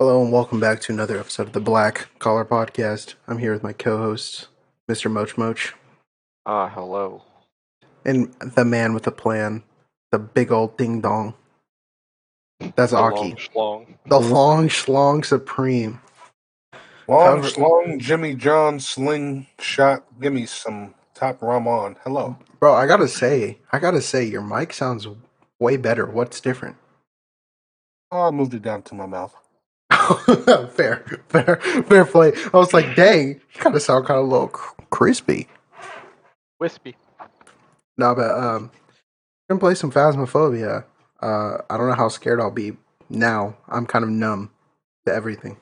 Hello and welcome back to another episode of the Black Collar Podcast. I'm here with my co-host, Mr. Moch Moch, Ah, hello. and the man with the plan, the big old ding dong. That's The Aki, long schlong. the long schlong supreme. Long, Cover- long Jimmy John slingshot. Give me some top rum on. Hello. Bro, I gotta say, I gotta say, your mic sounds way better. What's different? Oh, I moved it down to my mouth. fair, fair, fair play. I was like, dang, you kind of sound kind of a little cr- crispy. Wispy. No, but um, we're gonna play some Phasmophobia. Uh, I don't know how scared I'll be now. I'm kind of numb to everything.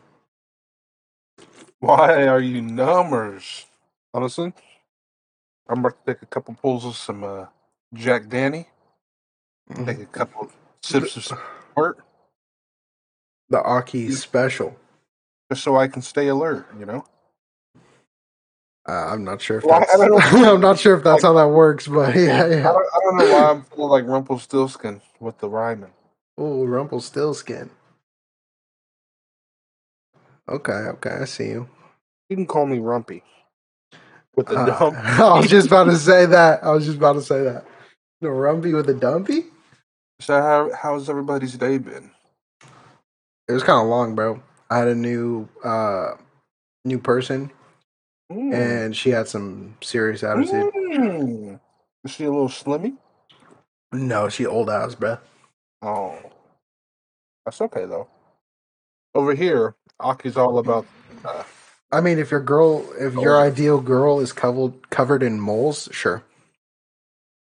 Why are you numbers? Honestly, I'm about to take a couple pulls of some uh, Jack Danny. Take a couple sips of some squirt, The Aki special. just so I can stay alert. You know. Uh, I'm not sure if Well, I- that's. I know. I'm not sure if that's how that works, but yeah, I don't, I don't know why I'm feeling like Rumpelstiltskin with the rhyming. Oh, Rumpelstiltskin. Okay, okay, I see you. You can call me Rumpy. With the Uh, dump. I was just about to say that. I was just about to say that. The Rumpy with a dumpy? So how how's everybody's day been? It was kind of long, bro. I had a new uh new person, Mm. and she had some serious attitude. Mm. Is she a little slimmy? No, she old ass, bro. Oh, that's okay though. Over here, Aki's all about. Uh, I mean, if your girl, if your Oh. ideal girl is covered covered in moles, sure,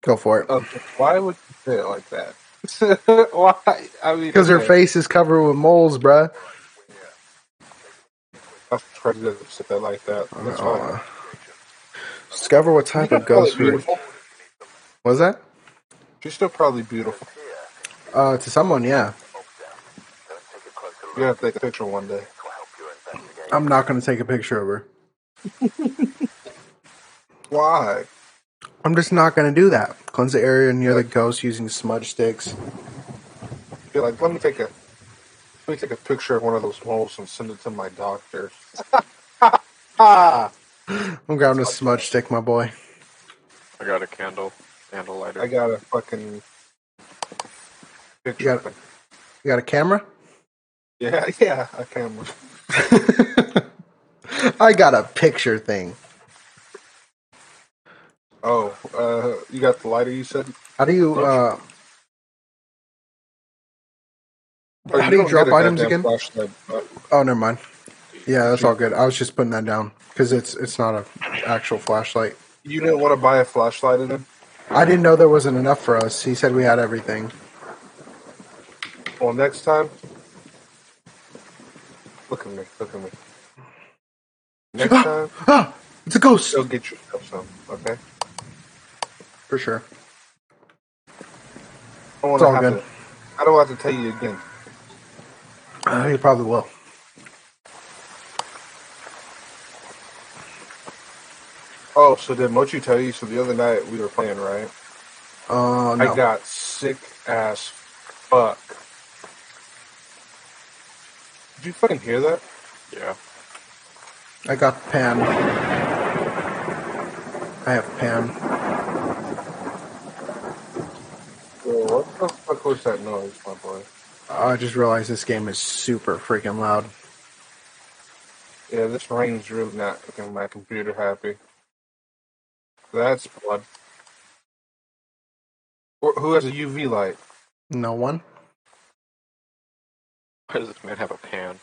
go for it. uh, why would you say it like that? why? I mean, Because her face is covered with moles, bruh. That's to say that like that. That's. Uh, discover what type of ghost food. Was that? She's still probably beautiful. Uh, to someone, yeah. You have to take a picture one day. I'm not gonna take a picture of her. Why? I'm just not gonna do that. Cleanse the area near the ghost using smudge sticks. You're like, let me take a, let me take a picture of one of those moles and send it to my doctor. I'm grabbing a smudge stick, my boy. I got a candle. Candle lighter. I got a fucking picture. You got- thing. You got a camera? Yeah, yeah, a camera. I got a picture thing. Oh, uh, you got the lighter you said? How do you uh Oh, How do you drop items again? flashlight, oh never mind. Yeah, that's all good. I was just putting that down because it's it's not a actual flashlight. You didn't want to buy a flashlight in it? I didn't know there wasn't enough for us. He said we had everything. Well, next time, look at me, look at me. Next time, Ah, it's a ghost go get yourself some, okay? For sure. I don't It's want all to good. to. I don't have to tell you again. Uh, he probably will. Oh, so did Mochi tell you? So the other night we were playing, right? Oh no. I got sick as fuck. Did you fucking hear that? Yeah. I got pan. I have pan. Bro, what the fuck was that noise, my boy? I just realized this game is super freaking loud. Yeah, this rain's really not making my computer happy. That's blood. Who has a UV light? No one, Why does this man have a pan?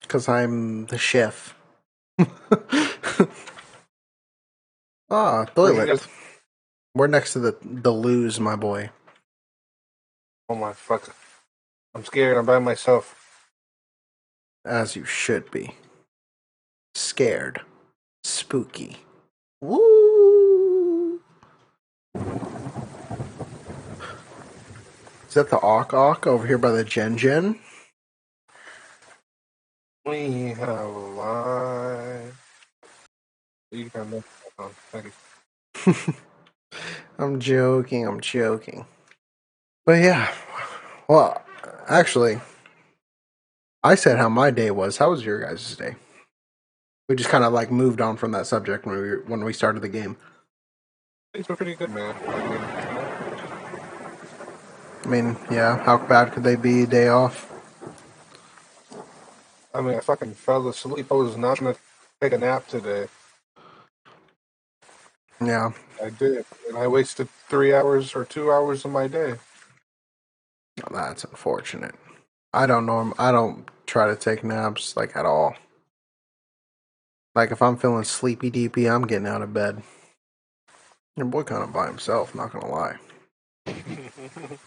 because I'm the chef. ah, toilet. We're next to the the lose, my boy. Oh my fuck. I'm scared. I'm by myself. As you should be. Scared. Spooky. Woo! Is that the Awk Awk over here by the Gen Gen? We have a life. You can look on. I'm joking, I'm joking. But yeah. Well, actually, I said how my day was. How was your guys' day? We just kind of like moved on from that subject when we when we started the game. Things were pretty good, man. I mean, I mean, yeah, how bad could they be? A day off. I mean, I fucking fell asleep. I was not gonna take a nap today. Yeah, I did, and I wasted three hours or two hours of my day. Oh, that's unfortunate. I don't know. I don't try to take naps like at all. Like if I'm feeling sleepy deepy, I'm getting out of bed. Your boy kind of by himself. Not gonna lie.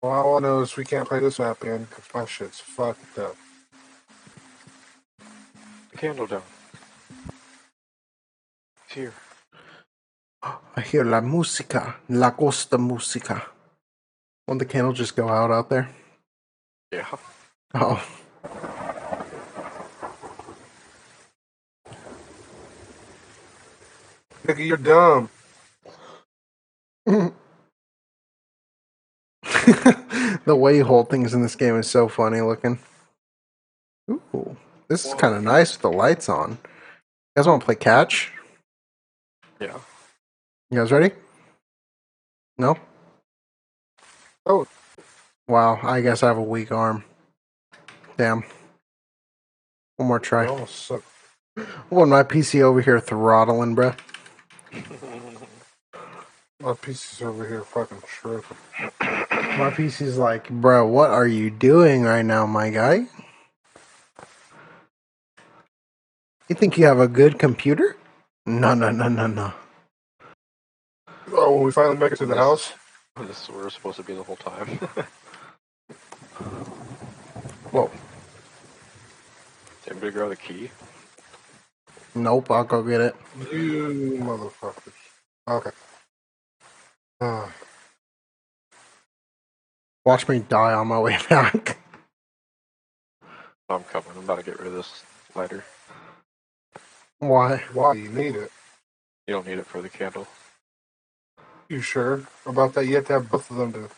Well, I all I know is we can't play this map in because my shit's fucked up. the candle down. It's here. I hear la música, la costa música. Won't the candle just go out out there? Yeah. Oh, Nigga, you're dumb. the way you hold things in this game is so funny looking. Ooh, this is kind of nice with the lights on. You guys want to play catch? Yeah. You guys ready? No? Oh. Wow, I guess I have a weak arm. Damn. One more try. You almost suck. One my PC over here throttling, bruh. My PC's over here fucking tripping. My PC's like, bro, what are you doing right now, my guy? You think you have a good computer? No, no, no, no, no. Oh, when we finally make it to the house, this is where we're supposed to be the whole time. Whoa. Did anybody grab the key? Nope, I'll go get it. you motherfuckers. Okay. Ah, Watch me die on my way back. I'm coming. I'm about to get rid of this lighter. Why? why do you need it? You don't need it for the candle. You sure about that? You have to have both of them to.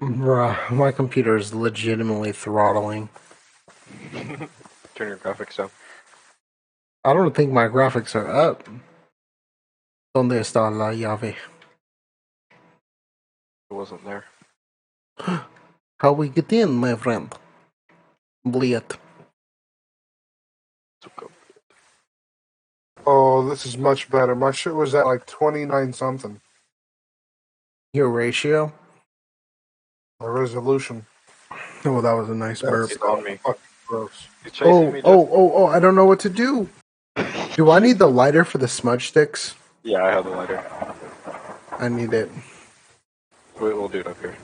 Bruh, my computer is legitimately throttling. Turn your graphics down. I don't think my graphics are up. ¿Dónde está la llave? It wasn't there. How we get in, my friend? Bliet. Oh, this is much better. My shit was at like 29 something. Your ratio? My resolution. Oh, that was a nice burp. He's on me. Fucking gross. He's chasing Oh, me. oh, oh, oh, I don't know what to do. Do I need the lighter for the smudge sticks? Yeah, I have the lighter. I need it. We, we'll do it up here.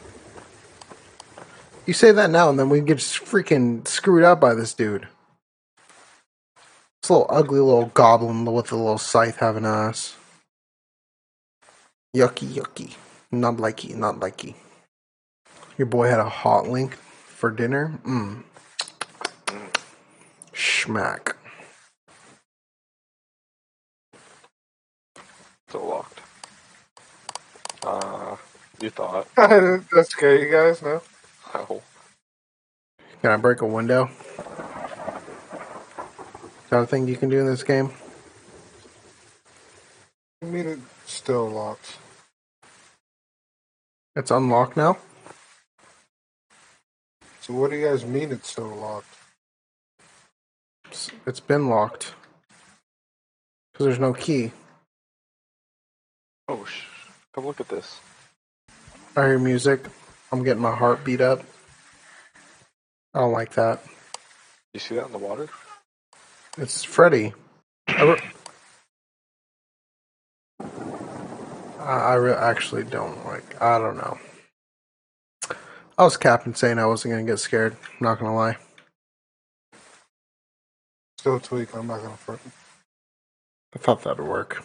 You say that now, and then we get freaking screwed up by this dude. This little ugly little goblin with a little scythe having ass. Yucky, yucky. Not likey, not likey. Your boy had a hot link for dinner. Mmm. Schmack. Still locked. Uh, you thought. That's okay, you guys know. Oh, Can I break a window? Is that a thing you can do in this game? I mean, it's still locked. It's unlocked now? So what do you guys mean it's still locked? It's- It's been locked. Because there's no key. oh, sh- come look at this. I hear music. I'm getting my heart beat up. I don't like that. You see that in the water? It's Freddy. I, re- I, I re- actually don't like. I don't know. I was capping saying I wasn't gonna get scared. I'm not gonna lie. Still tweak. I'm not gonna front. I thought that'd work.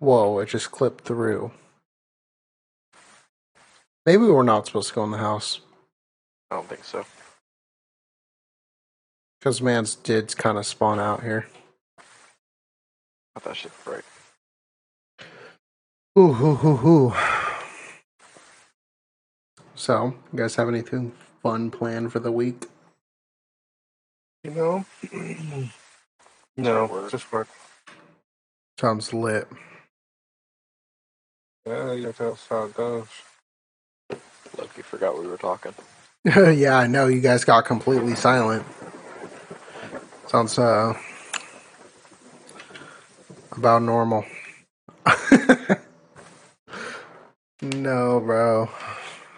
Whoa! It just clipped through. Maybe we're not supposed to go in the house I don't think so. because man's did kind of spawn out here. Not that shit right. Ooh, hoo, hoo, hoo. So, you guys have anything fun planned for the week? You know? no, work. just work. Sounds lit. Yeah, yeah, that's how it goes. Loki forgot we were talking. yeah, I know you guys got completely silent. Sounds uh about normal. no, bro.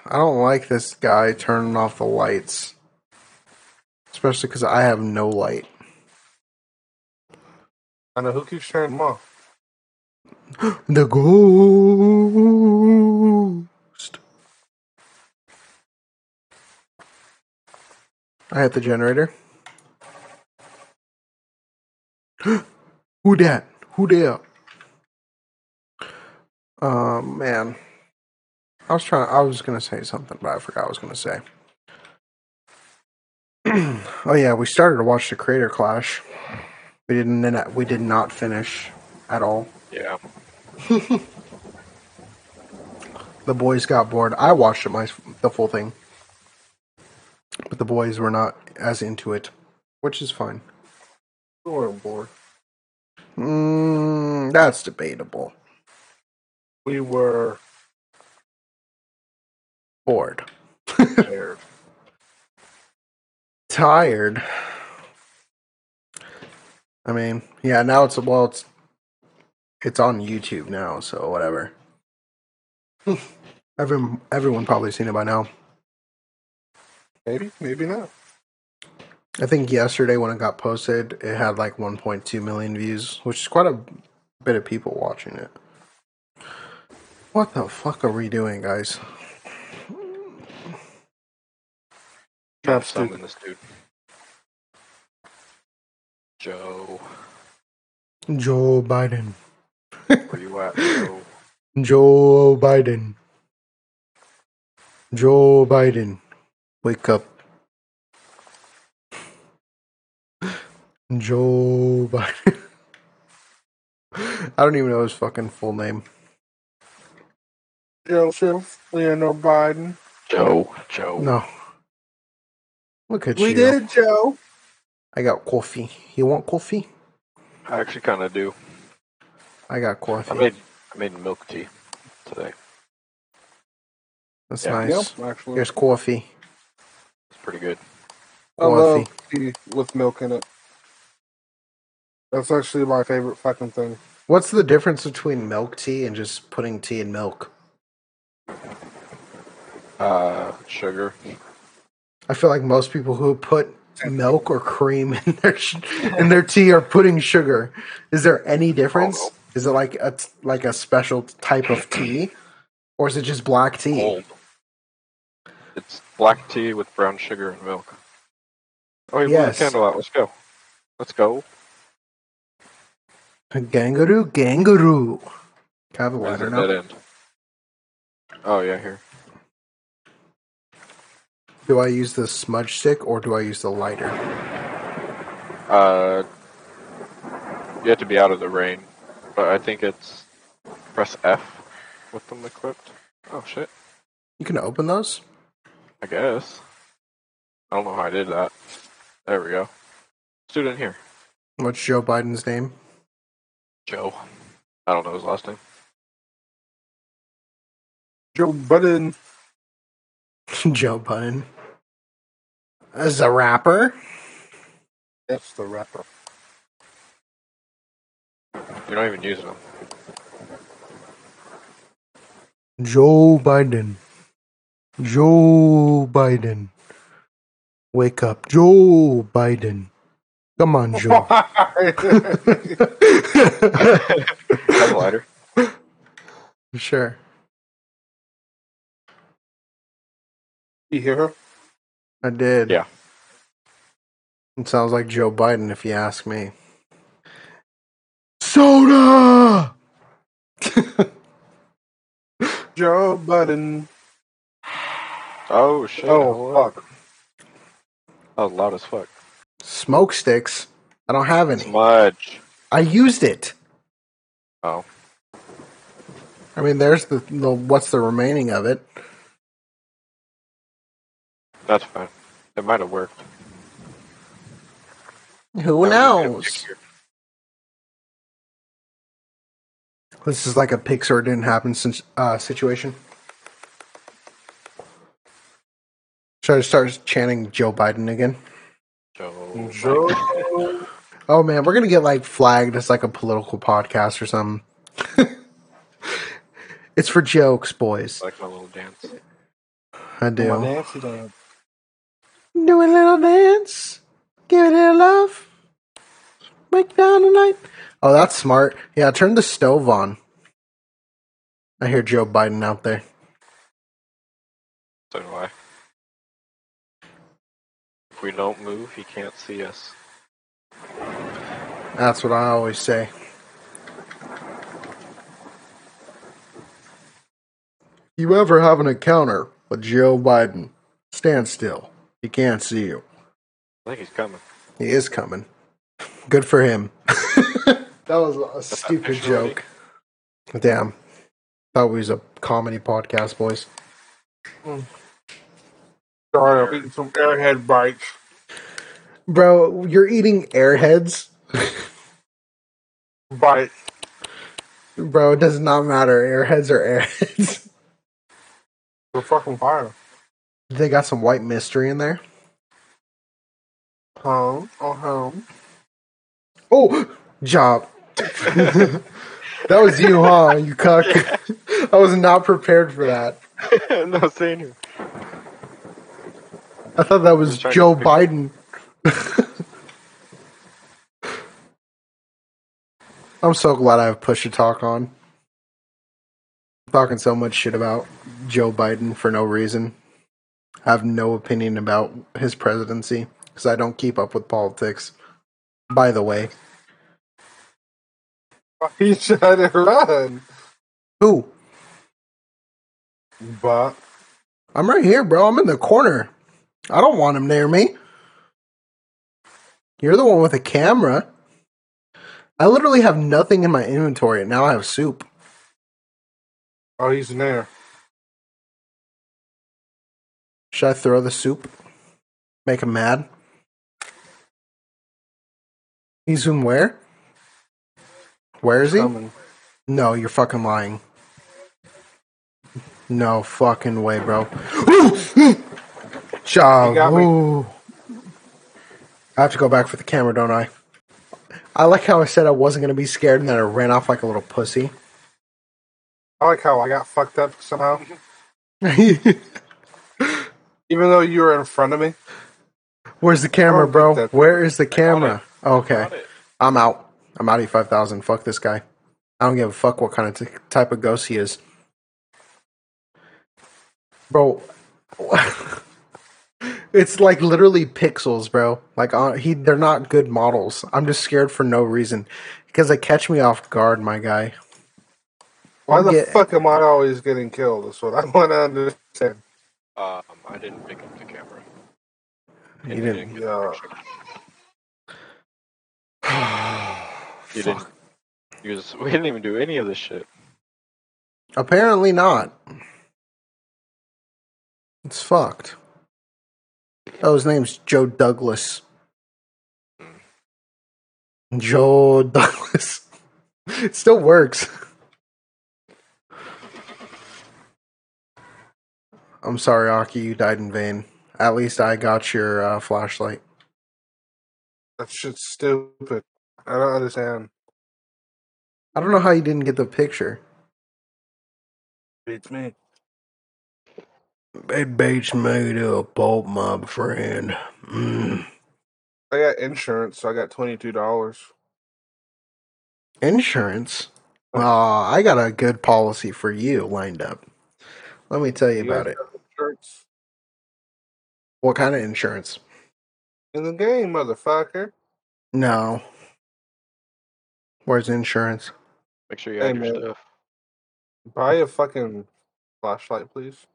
I don't like this guy turning off the lights. Especially because I have no light. I know who keeps turning them off. The ghost. I hit the generator. Who that? Who there? Um, man. I was trying. I was gonna say something, but I forgot I was gonna say. oh yeah, we started to watch the Creator Clash. We didn't. We did not finish at all. Yeah. The boys got bored. I watched it my the full thing, but the boys were not as into it, which is fine. We weren't bored. Mm, that's debatable. We were Bored, tired. tired. I mean, yeah. Now it's well, it's it's on YouTube now, so whatever. Everyone, everyone probably seen it by now. maybe, maybe not. I think yesterday when it got posted, it had like 1.2 million views, which is quite a bit of people watching it. What the fuck are we doing, guys? That's to this dude. Joe, Joe Biden. where you at, Joe? Joe Biden. Joe Biden. Wake up. Joe Biden. I don't even know his fucking full name. Joseph Leonard Biden. Joe, Joe. No. Look at We you. We did, Joe. I got coffee. You want coffee? I actually kind of do. I got I coffee. made I made milk tea today. That's Yeah. nice. Yep, actually. Here's coffee. It's pretty good. I love tea with milk in it. That's actually my favorite fucking thing. What's the difference between milk tea and just putting tea in milk? Uh, sugar. I feel like most people who put milk or cream in their sh- in their tea are putting sugar. Is there any difference? Oh, Is it like a t- like a special type of tea, or is it just black tea? Cold. It's black tea with brown sugar and milk. Oh, you Yes. yes. candle out. Let's go. Let's go. Gangaroo, gangaroo. I have a Where's now? dead end? Oh yeah, here. Do I use the smudge stick or do I use the lighter? Uh, you have to be out of the rain, but I think it's press F with them equipped. Oh shit! You can open those. I guess. I don't know how I did that. There we go. Student here, What's Joe Biden's name? Joe. I don't know his last name. Joe Budden. Joe Biden. As a rapper. That's the rapper. You're not even using him. Joe Biden. Joe Biden. Wake up. Joe Biden. Come on, Joe. Have lighter. sure. you hear her? I did. Yeah. It sounds like Joe Biden if you ask me. Soda! Joe Biden. Oh shit! Oh, fuck. That was loud as fuck. Smoke sticks. I don't have any. Smudge. I used it. Oh, I mean, there's the, the what's the remaining of it. That's fine. It might have worked. Who Now we just get a knows? This is like a Pixar didn't happen since uh, situation. Should I start chanting Joe Biden again? Joe. Joe. Oh man, we're gonna get like flagged as like a political podcast or something. it's for jokes, boys. Like my little dance. I My do. Nancy dance. Do a little dance. Give it a little love. Make down tonight. Oh, that's smart. Yeah, turn the stove on. I hear Joe Biden out there. So do I. If we don't move, he can't see us. That's what I always say. You ever have an encounter with Joe Biden? Stand still. He can't see you. I think he's coming. He is coming. Good for him. that was a stupid joke. Damn. Thought we was a comedy podcast, boys. Hmm. Sorry, I'm eating some airhead bites. Bro, you're eating airheads? Bites. Bro, it does not matter. Airheads are airheads. They're fucking fire. they got some white mystery in there. Home. Oh, home. Oh, job. that was you, huh? You cuck. I was not prepared for that. no, saying here. I thought that was Just trying to Joe Biden. I'm so glad I have push to talk on. talking so much shit about Joe Biden for no reason. I have no opinion about his presidency because I don't keep up with politics. By the way, He tried to run. who? But I'm right here, bro. I'm in the corner. I don't want him near me. You're the one with a camera. I literally have nothing in my inventory, and now I have soup. oh, he's in there. Should I throw the soup? Make him mad? He's in where? Where is he? Coming. No, you're fucking lying. No fucking way, bro. Shaw. He got me. ooh. I have to go back for the camera, don't I? I like how I said I wasn't gonna be scared and then I ran off like a little pussy. I like how I got fucked up somehow. Even though you were in front of me. Where's the camera, Oh, bro? Where is the camera? Oh, okay. I'm out. I'm out of 5000 Fuck this guy. I don't give a fuck what kind of t- type of ghost he is. Bro, it's like literally pixels, bro. Like uh, he, they're not good models. I'm just scared for no reason because they catch me off guard, my guy. Why I'm the get- fuck am I always getting killed? That's what I want to understand. Um, I didn't pick up the camera. You And didn't. get the Yeah. picture. You didn't. Fuck. You just, we didn't even do any of this shit. Apparently not. It's fucked. Oh, his name's Joe Douglas. Joe Douglas. it still works. I'm sorry, Aki, you died in vain. At least I got your uh, flashlight. That shit's stupid. I don't understand. I don't know how you didn't get the picture. Beats me. It beats me to a pulp, my friend. Mm. I got insurance, so I got twenty two dollars. Insurance? Oh, I got a good policy for you lined up. Let me tell you about it. Insurance What kind of insurance? in the game, motherfucker. No. Where's insurance? Make sure you Hey, add your man. stuff. Buy a fucking flashlight, please.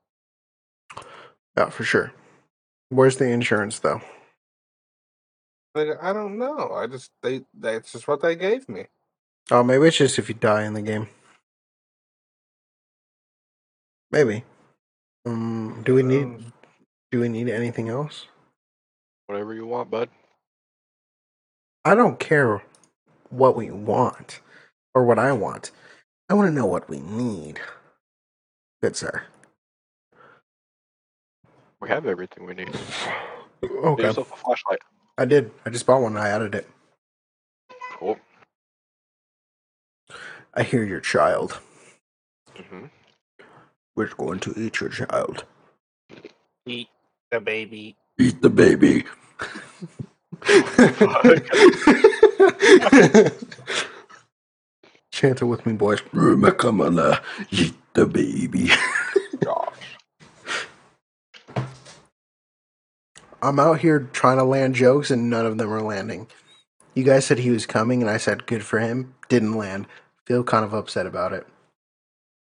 Yeah, for sure. Where's the insurance though? Nigga, I don't know. I just they that's just what they gave me. Oh, maybe it's just if you die in the game. Maybe. Um, do we need? Um, Do we need anything else? Whatever you want, bud. I don't care what we want or what I want. I want to know what we need. Good sir. We have everything we need. Get Okay. yourself a flashlight. I did. I just bought one and I added it. Cool. I hear your child. hmm We're going to eat your child. Eat the baby. Eat the baby. Chant it with me, boys. Rumakamala, eat the baby. Gosh. I'm out here trying to land jokes and none of them are landing. You guys said he was coming and I said good for him. Didn't land. Feel kind of upset about it.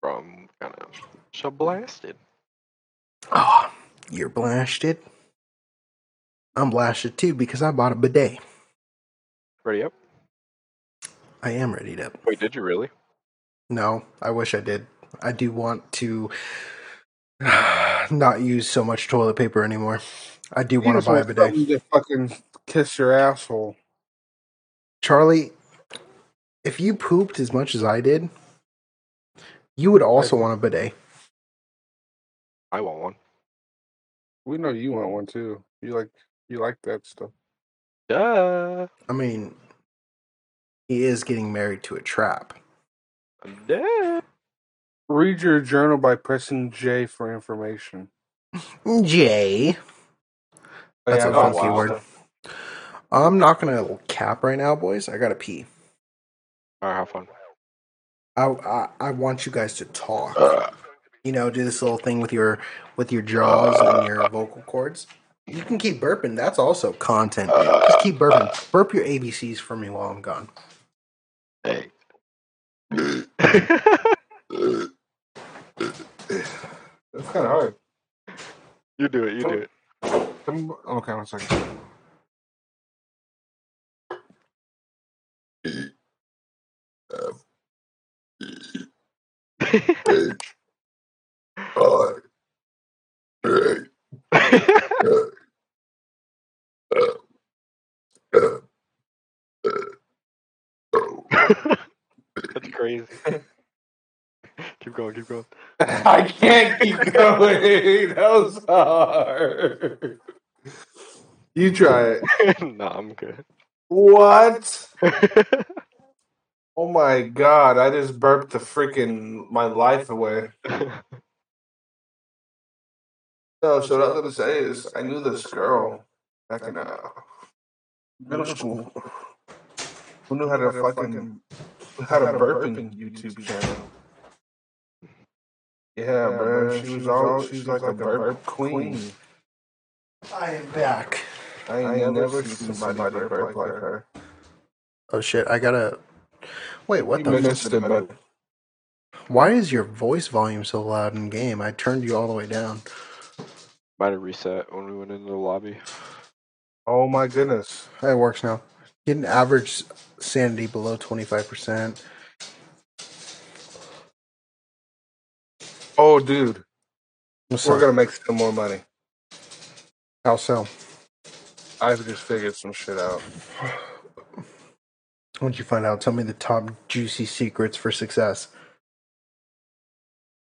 From kind of so blasted. Oh, you're blasted. I'm blasted too because I bought a bidet. Ready up? I am ready to. Wait, did you really? No, I wish I did. I do want to not use so much toilet paper anymore. I do want to buy a something bidet. to fucking kiss your asshole. Charlie, if you pooped as much as I did, you would also I- want a bidet. I want one. We know you want one too. You like you like that stuff. Duh. I mean, he is getting married to a trap. Duh. Read your journal by pressing J for information. That's Yeah, a funky word. stuff. I'm not gonna cap right now, boys. I gotta pee. All right, have fun. I, I I want you guys to talk. Uh. You know, do this little thing with your with your jaws and your uh. vocal cords. You can keep burping. That's also content. Uh. Just keep burping. Burp your ABCs for me while I'm gone. Hey. That's kind of hard. you do it. You do it. Um, Okay, one second. That's crazy. keep going. Keep going. I can't keep going. That was hard. You try it. nah, I'm good. What? Oh my god! I just burped the freaking my life away. No, so what I was gonna say is, I knew this girl back in uh, middle school who knew how to fucking who had a burping YouTube channel. Yeah, bro. She was all she was like a burp queen. I am back. I ain't never seen somebody burp like her. Oh shit! I gotta. Wait, what You the? missed it. Why is your voice volume so loud in game? I turned you all the way down. Might have reset when we went into the lobby. Oh my goodness. It works now. Get an average sanity below twenty five percent. Oh, dude, What's we're up? gonna make some more money. How so? I've just figured some shit out. What'd you find out? Tell me the top juicy secrets for success.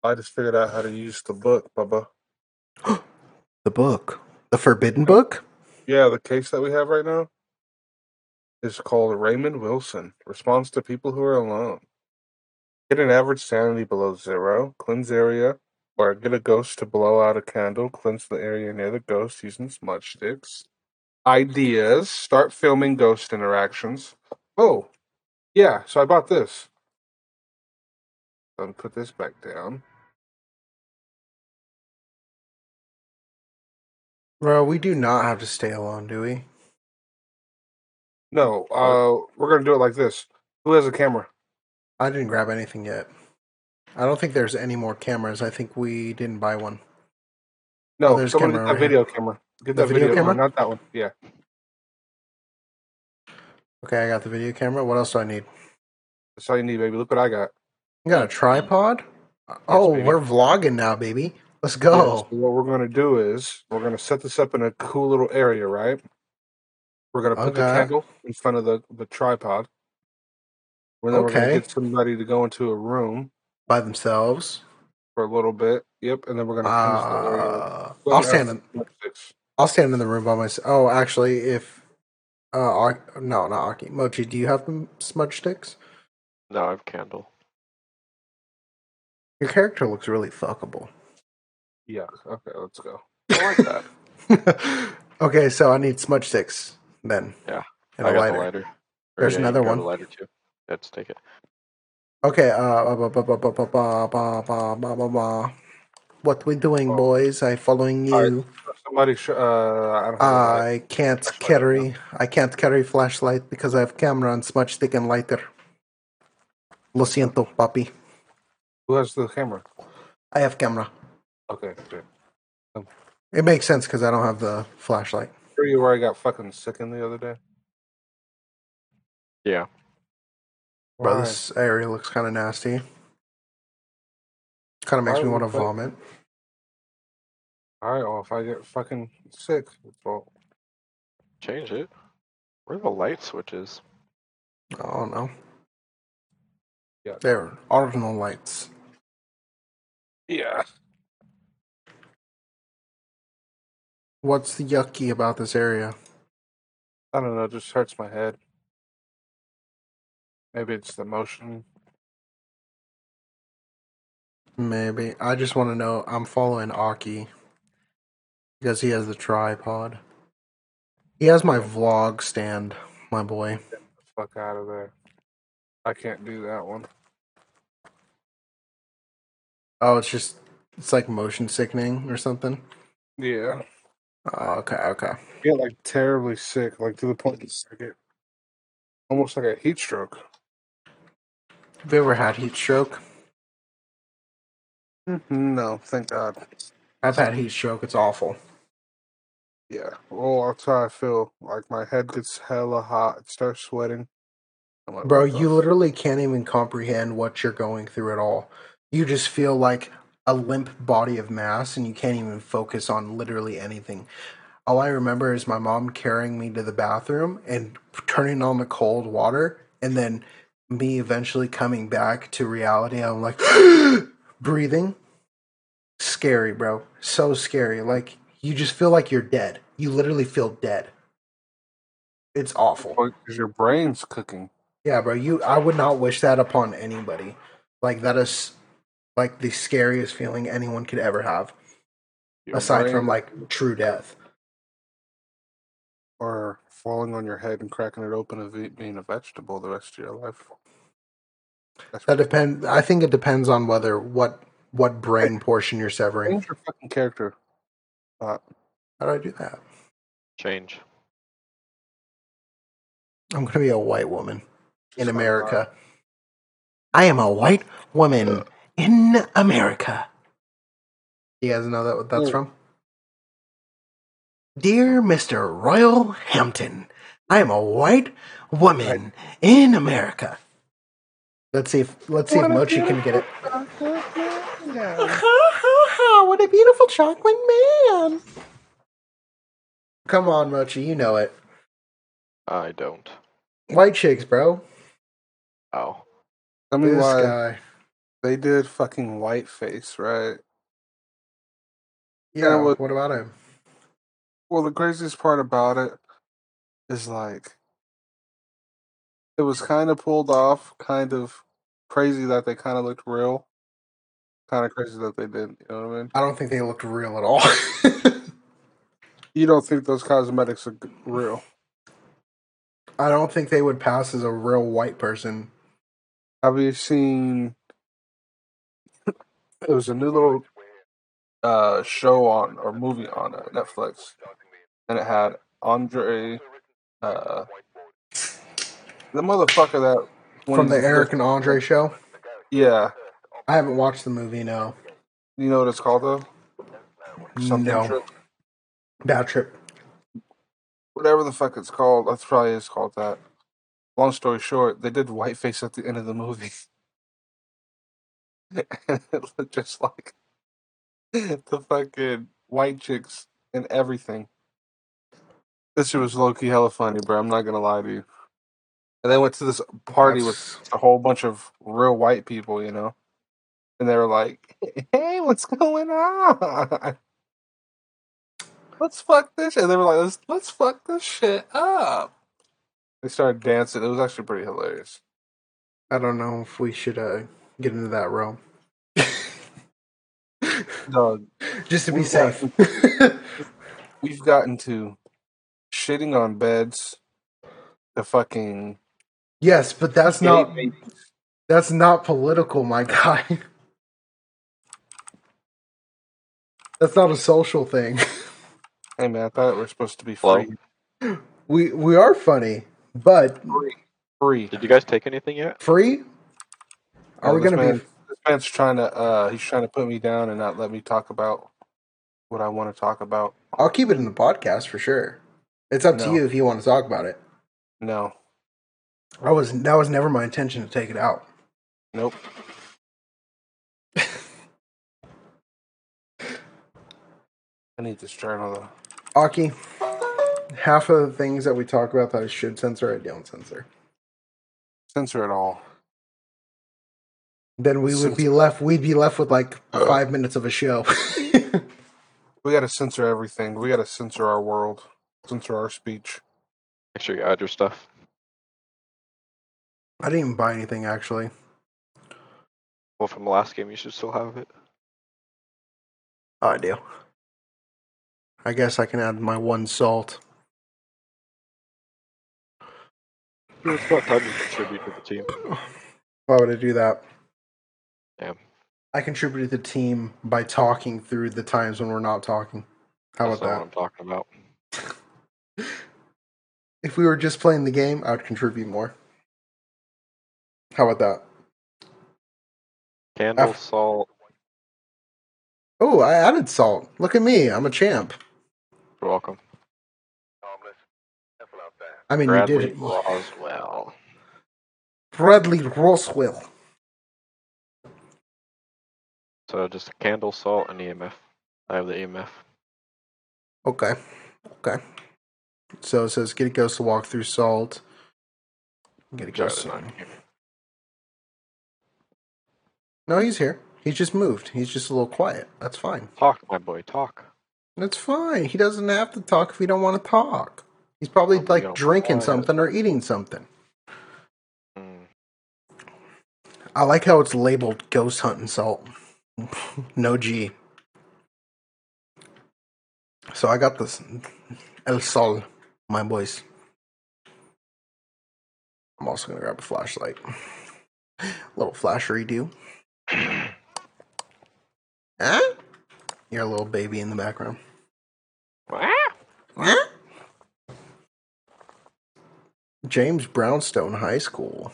I just figured out how to use the book, Bubba. The book, the forbidden book. Yeah, the case that we have right now is called Raymond Wilson. Responds to people who are alone. Get an average sanity below zero. Cleanse area. Or get a ghost to blow out a candle. Cleanse the area near the ghost using smudge sticks. Ideas. Start filming ghost interactions. Oh, yeah. So I bought this. Let me put this back down. Bro, we do not have to stay alone, do we? No, uh, we're gonna do it like this. Who has a camera? I didn't grab anything yet. I don't think there's any more cameras. I think we didn't buy one. No, Oh, there's someone camera get that over here. video camera. Get The that video video, camera? camera? not that one. Yeah. Okay, I got the video camera. What else do I need? That's all you need, baby. Look what I got. You got a tripod? Oh, baby. we're vlogging now, baby. Let's Yeah, go. so what we're gonna do is we're gonna set this up in a cool little area, right? We're gonna put the candle in front of the, the tripod. And then we're gonna get somebody to go into a room By themselves. for a little bit. Yep, and then we're gonna fuse the. Uh, I'll stand in. I'll stand in the room by myself. Oh, actually, if uh, Ak- no, not Aki, Mochi, do you have them smudge sticks? No, I have candle. Your character looks really fuckable. Yeah. Okay, let's go. I like that. okay, so I need smudge sticks then. Yeah, and I a got lighter. the lighter. Or, There's yeah, another can grab one. The lighter too. Let's take it. Okay, uh, ba- ba- ba- ba- ba- ba- ba- ba- ba- ba- ba. what we doing, Oh. boys? I following Alright. you. Somebody, uh, I don't have a light. I can't Flashlight. carry. I can't carry flashlight because I have camera and smudge stick and lighter. Lo siento, papi. Who has the camera? I have camera. Okay, good. It makes sense because I don't have the flashlight. Were you where I got fucking sick in the other day? Yeah. Bro, this area looks kind of nasty. Kind of makes Why me want to vomit. All right, well, if I get fucking sick, well, Change it. Where are the light switches? I don't know. Yeah. They're ordinal lights. yeah. What's the yucky about this area? I don't know, it just hurts my head. Maybe it's the motion. Maybe. I just want to know. I'm following Aki because he has the tripod. He has my vlog stand, my boy. Get the fuck out of there. I can't do that one. Oh, it's just it's like motion sickening or something. Yeah. Oh, okay, okay. Get like terribly sick, like to the point that I get almost like a heat stroke. Have you ever had heat stroke? Mm-hmm, no, thank God. I've had heat stroke. It's awful. Yeah. Well, that's how I feel. Like my head gets hella hot, it starts sweating. I'm like, Bro, what the you f- literally can't even comprehend what you're going through at all. You just feel like a limp body of mass and you can't even focus on literally anything. All I remember is my mom carrying me to the bathroom and turning on the cold water and then me eventually coming back to reality. I'm like breathing. Scary, bro. So scary. Like you just feel like you're dead. You literally feel dead. It's awful. Because your brain's cooking. Yeah, bro. You, I would not wish that upon anybody. Like that is like the scariest feeling anyone could ever have, Your aside brain- from like true death. or falling on your head and cracking it open and being a vegetable the rest of your life. That's That depends. I think it depends on whether what what brain portion you're severing. Change your fucking character. Uh, How do I do that? Change. I'm gonna be a white woman in America. I am a white woman in America. You guys know that what that's from? Dear Mr. Royal Hampton, I am a white woman in America. Let's see if let's see if Mochi can get it. what a beautiful chocolate man. Come on, Mochi, you know it. I don't. White chicks, bro. Oh. Tell me This why guy. they did fucking whiteface, right? Yeah, what- what about him? Well, the craziest part about it is like it was kind of pulled off, kind of crazy that they kind of looked real, kind of crazy that they didn't. You know what I mean? I don't think they looked real at all. You don't think those cosmetics are real? I don't think they would pass as a real white person. Have you seen? It was a new little uh, show on or movie on uh, Netflix, and it had Andre, uh, the motherfucker that From the he- Eric and Andre show. Yeah, I haven't watched the movie, no. you know what it's called though? Something no. trip, Bad trip. whatever the fuck it's called. That's probably is called that. Long story short, they did whiteface at the end of the movie, and it looked just like the fucking white chicks and everything. This shit was low key hella funny, bro. I'm not gonna lie to you. And they went to this party with a whole bunch of real white people, you know, and they were like, "Hey, what's going on? Let's fuck this." shit." And they were like, "Let's let's fuck this shit up." They started dancing. It was actually pretty hilarious. I don't know if we should uh, get into that realm. Dog, Just to be We've safe. we've gotten to shitting on beds, the fucking yes, but that's not babies. that's not political, my guy. That's not a social thing. Hey man, I thought we were supposed to be Hello? free. We we are funny, but Free. Free. Did you guys take anything yet? free. Are we this gonna man, be? This man's trying to. uh He's trying to put me down and not let me talk about what I want to talk about. I'll keep it in the podcast for sure. It's up to No. you if you want to talk about it. No. I was that was never my intention to take it out. Nope. I need this journal though. Aki, half of the things that we talk about that I should censor, I don't censor. Censor it all. Then we would be left. We'd be left with like five minutes of a show. We got to censor everything. We got to censor our world. Censor our speech. Make sure you add your stuff. I didn't even buy anything actually. Well, from the last game, you should still have it. Oh, I do. I guess I can add my one salt. It's about time you contribute to the team. Why would I do that? Damn. I contributed to the team by talking through the times when we're not talking. How That's about not that? what I'm talking about. If we were just playing the game, I would contribute more. How about that? Candle, salt. Oh, I added salt. Look at me. I'm a champ. You're welcome. I mean, Bradley you did it. Roswell. Bradley Roswell. So just a candle, salt, and EMF. I have the EMF. Okay. Okay. So it says get a ghost to walk through salt. Get a Sorry, ghost. they're not here. No, he's here. He's just moved. He's just a little quiet. That's fine. Talk, my boy, talk. That's fine. He doesn't have to talk if he don't want to talk. He's probably like drinking something or eating something. Mm. I like how it's labeled ghost hunting salt. no G. So I got this El Sol, my boys. I'm also gonna grab a flashlight. a little flashery do. Huh? You're a little baby in the background. James Brownstone High School.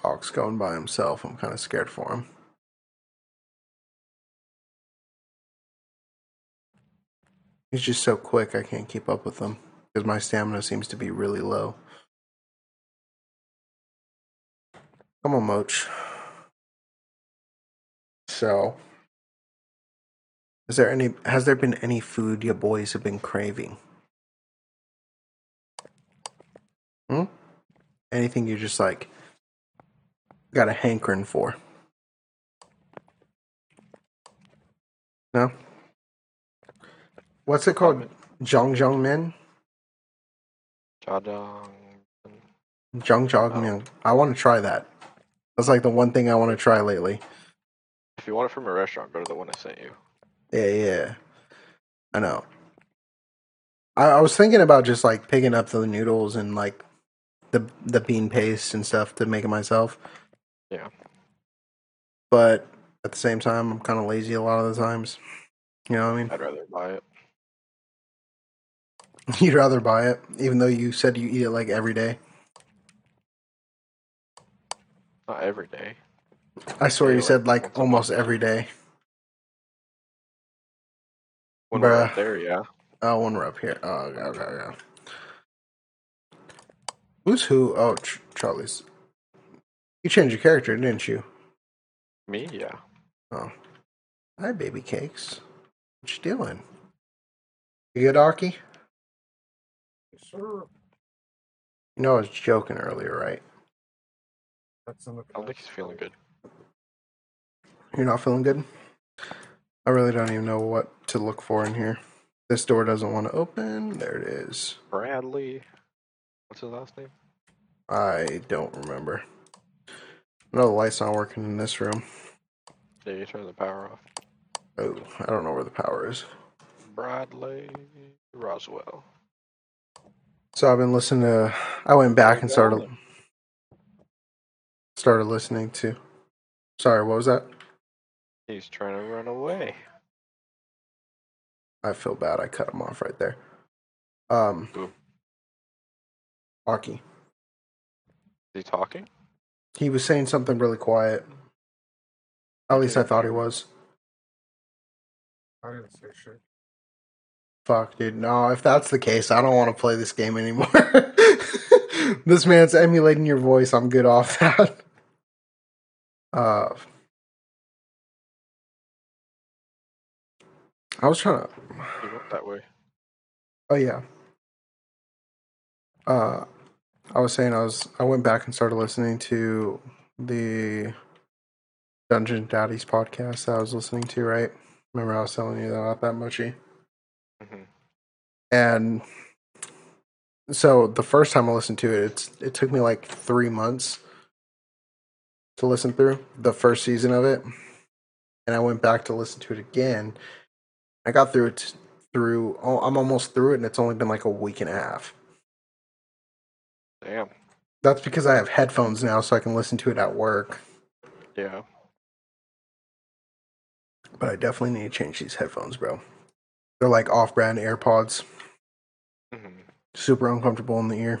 Hawk's going by himself. I'm kind of scared for him. He's just so quick, I can't keep up with him because my stamina seems to be really low. Come on, Moach. So, is there any? Has there been any food your boys have been craving? Hmm. Anything you just like got a hankering for? No. What's it called? Zhong Men? Jajang. Zhong Zhong Men. I want to try that. That's like the one thing I want to try lately. If you want it from a restaurant, go to the one I sent you. Yeah, yeah. I know. I, I was thinking about just like picking up the noodles and like the the bean paste and stuff to make it myself. Yeah. But at the same time, I'm kind of lazy a lot of the times. You know what I mean? I'd rather buy it. You'd rather buy it, even though you said you eat it like every day. Not every day. I swear you said like like once a almost every day. When we're up there, yeah. Oh, when we're up here. Oh, okay, okay, okay. Who's who? Oh, Ch- Charlie's. You changed your character, didn't you? Me? Yeah. Oh. Hi, baby cakes. What you doing? You good, Arky? Yes, sir. You know I was joking earlier, right? That's in the I don't think he's feeling good. You're not feeling good? I really don't even know what to look for in here. This door doesn't want to open. There it is. Bradley. What's his last name? I don't remember. No, the light's not working in this room. Yeah, you turn the power off. Oh, I don't know where the power is. Bradley Roswell. So I've been listening to. I went back and started Going. Started listening to. Sorry, what was that? He's trying to run away. I feel bad. I cut him off right there. Um, Who? Aki. Is he talking? He was saying something really quiet. At least I thought he was. I didn't say shit. Fuck, dude. No, if that's the case, I don't want to play this game anymore. this man's emulating your voice. I'm good off that. Uh, I was trying to. He went that way. Oh yeah. Uh, I was saying I was. I went back and started listening to the Dungeon Daddies podcast that I was listening to. Right? Remember I was telling you that not that muchy. hmm and so the first time I listened to it, it's it took me like three months to listen through the first season of it, and I went back to listen to it again. I got through it through. Oh, I'm almost through it, and it's only been like a week and a half. Damn. That's because I have headphones now, so I can listen to it at work. Yeah. But I definitely need to change these headphones, bro. They're like off-brand AirPods, hmm super uncomfortable in the ear.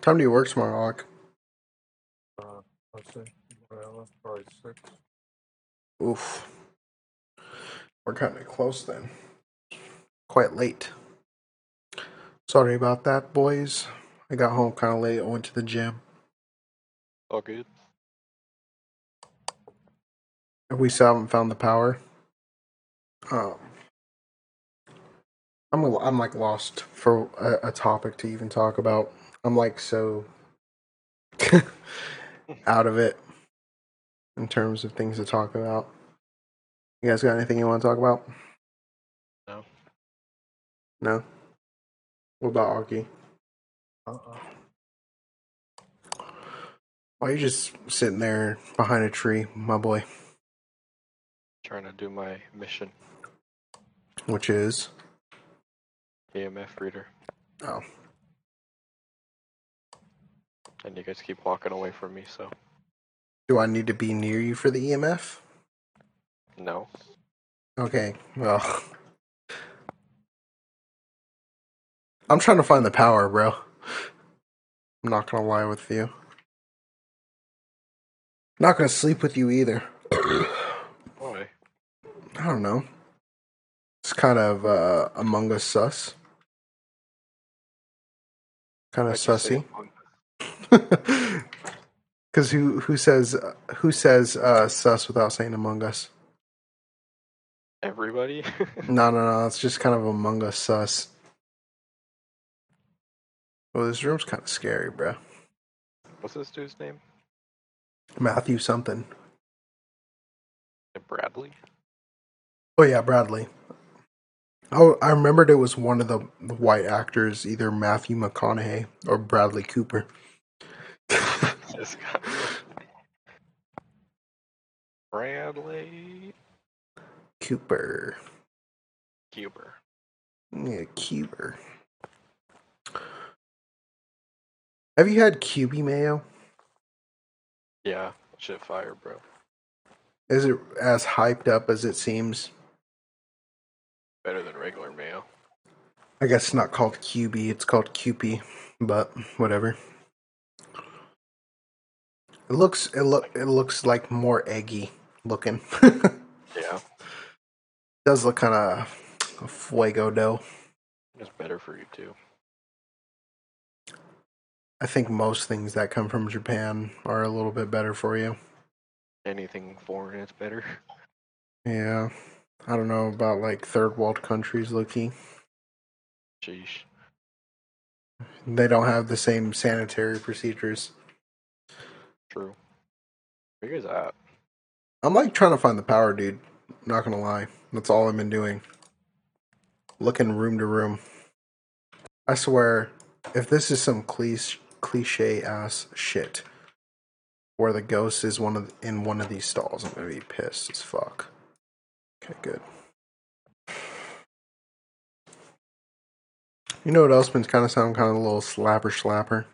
Time to do you work tomorrow, Alec? Let's see. Well, probably six. Oof. We're kind of close then. Quite late. Sorry about that, boys. I got home kind of late. I went to the gym. All good. We still haven't found the power. Um, I'm a- I'm like lost for a, a topic to even talk about. I'm like so out of it in terms of things to talk about. You guys got anything you want to talk about? No. No. What about Arky? Uh-uh. Why are you just sitting there behind a tree, my boy? Trying to do my mission. Which is EMF reader. oh, And you guys keep walking away from me, so do I need to be near you for the EMF? no. Okay, well, I'm trying to find the power, bro. I'm not gonna lie with you. Not gonna sleep with you either. Why? I don't know. It's kind of uh, Among Us sus. Kind of Why'd you say sussy. Among- Because who who says who says uh, sus without saying Among Us? Everybody? No, no, no. It's just kind of Among Us sus. Oh, this room's kind of scary, bro. What's this dude's name? Matthew something. Bradley? Oh yeah, Bradley. Oh, I remembered it was one of the the white actors, either Matthew McConaughey or Bradley Cooper. Bradley Cooper. Cuber. Yeah, Cooper. Have you had QB mayo? Yeah, shit fire, bro. Is it as hyped up as it seems? Better than regular mayo. I guess it's not called QB, it's called QP, but whatever. It looks it look it looks like more eggy looking. Yeah, Does look kind of fuego dough. it's better for you too. I think most things that come from Japan are a little bit better for you. Anything foreign is better. Yeah. I don't know about like third world countries, Loki. Sheesh. They don't have the same sanitary procedures. True. Where you guys at? I'm like trying to find the power, dude. Not gonna lie. That's all I've been doing. Looking room to room. I swear, if this is some cliche cliche ass shit where the ghost is one of in one of these stalls, I'm gonna be pissed as fuck. Okay, good. You know what else been kind of sound kind of a little slapper slapper?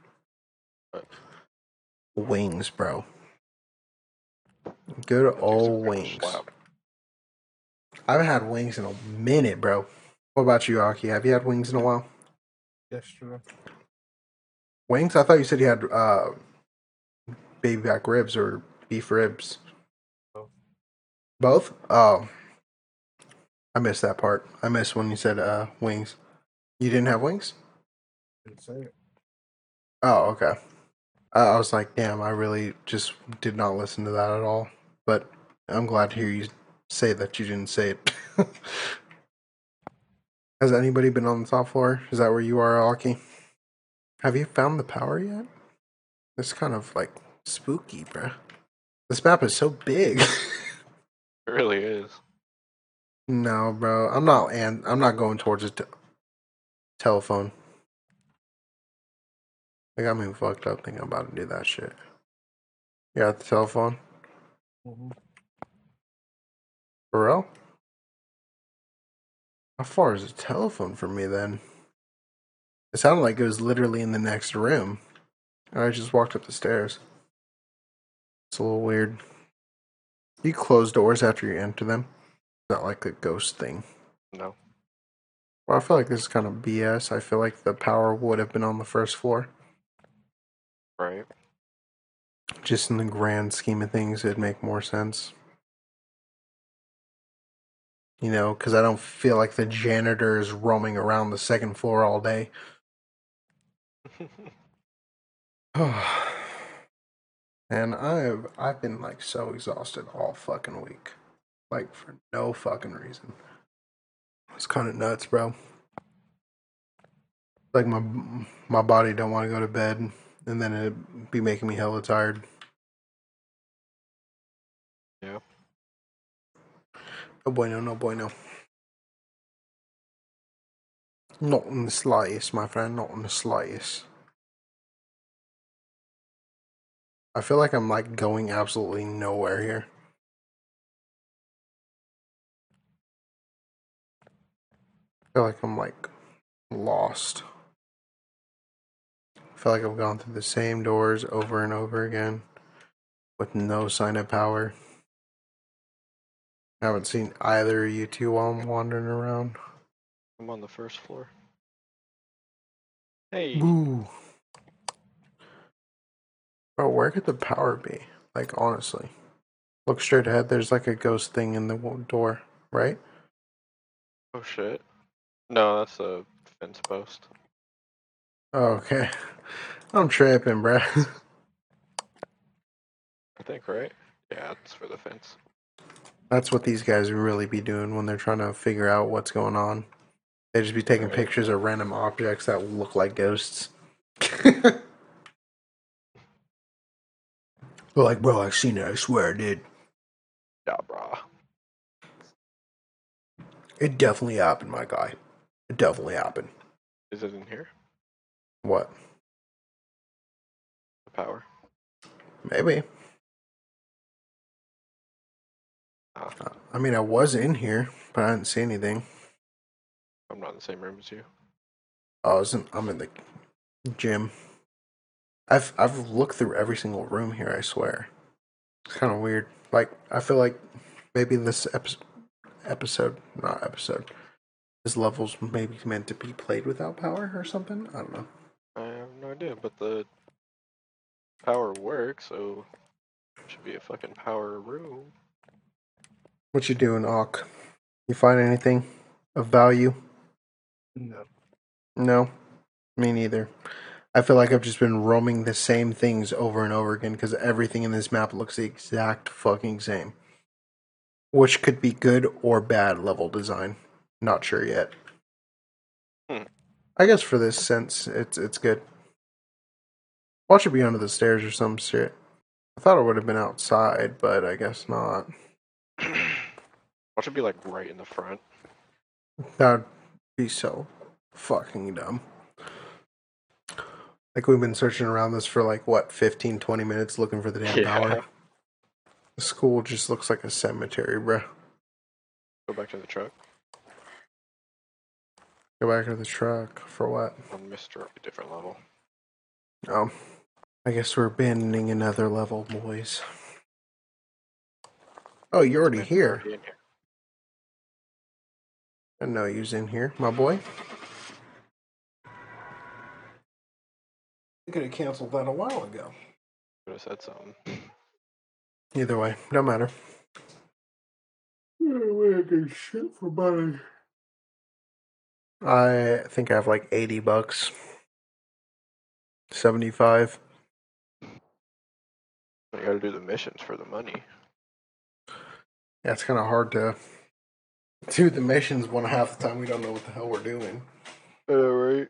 What? Wings, bro. Good old wings. I haven't had wings in a minute, bro. What about you, Aki? Have you had wings in a while? Yesterday. Wings? I thought you said you had uh, baby back ribs or beef ribs. Both. Both? Oh. I missed that part. I missed when you said uh, wings. You didn't have wings? Didn't say it. Oh, okay. I I was like, damn, I really just did not listen to that at all. But I'm glad to hear you say that you didn't say it. Has anybody been on the top floor? Is that where you are, Aki? Have you found the power yet? It's kind of like spooky, bruh. This map is so big. It really is. no, bro. I'm not and I'm not going towards the telephone. I got me fucked up thinking I'm about to do that shit. Yeah, at the telephone. Mhm. For real? How far is the telephone from me then? It sounded like it was literally in the next room. I just walked up the stairs. It's a little weird. You close doors after you enter them. Not like a ghost thing. No. Well, I feel like this is kind of BS. I feel like the power would have been on the first floor. Right. Just in the grand scheme of things, it'd make more sense. You know, because I don't feel like the janitor is roaming around the second floor all day. and I've I've been like so exhausted all fucking week, like for no fucking reason. It's kind of nuts, bro. Like my my body don't want to go to bed, and then it'd be making me hella tired. Yeah. No bueno, no bueno. Not in the slightest, my friend. Not in the slightest. I feel like I'm like going absolutely nowhere here. I feel like I'm like lost. I feel like I've gone through the same doors over and over again with no sign of power. I haven't seen either of you two while I'm wandering around. I'm on the first floor. Hey. Ooh. Bro, where could the power be? Like, honestly. Look straight ahead. There's like a ghost thing in the door, right? Oh shit. No, that's a fence post. Okay. I'm tripping, bruh. I think, right? Yeah, it's for the fence. That's what these guys really be doing when they're trying to figure out what's going on. They just be taking Right. pictures of random objects that look like ghosts. They're like, bro, I seen it. I swear I did. Yeah, brah. It definitely happened, my guy. It definitely happened. Is it in here? What? The power. Maybe. Ah, Uh, I mean, I was in here, but I didn't see anything. I'm not in the same room as you. I was in, I'm in the gym. I've I've looked through every single room here. I swear, it's kind of weird. Like I feel like maybe this episode, episode, not episode, this level's maybe meant to be played without power or something. I don't know. I have no idea, but the power works, so it should be a fucking power room. What you doing, Awk? You find anything of value? No. No, me neither. I feel like I've just been roaming the same things over and over again because everything in this map looks the exact fucking same. Which could be good or bad level design. Not sure yet. Hmm. I guess for this sense, it's it's good. Watch it be under the stairs or some shit. I thought it would have been outside, but I guess not. Watch it be like right in the front. That would be so fucking dumb. Like we've been searching around this for like what 15 20 minutes looking for the damn Yeah. tower. The school just looks like a cemetery, bro. Go back to the truck Go back to the truck for what? Mr. A different level. Oh, I guess we're abandoning another level, boys. Oh, you're already here. here. I know you's in here, my boy. You could have canceled that a while ago. Could have said something. Either way, don't matter. shit for money. I think I have like 80 bucks. 75. You gotta do the missions for the money. Yeah, it's kind of hard to do the missions when half the time we don't know what the hell we're doing. Yeah, right.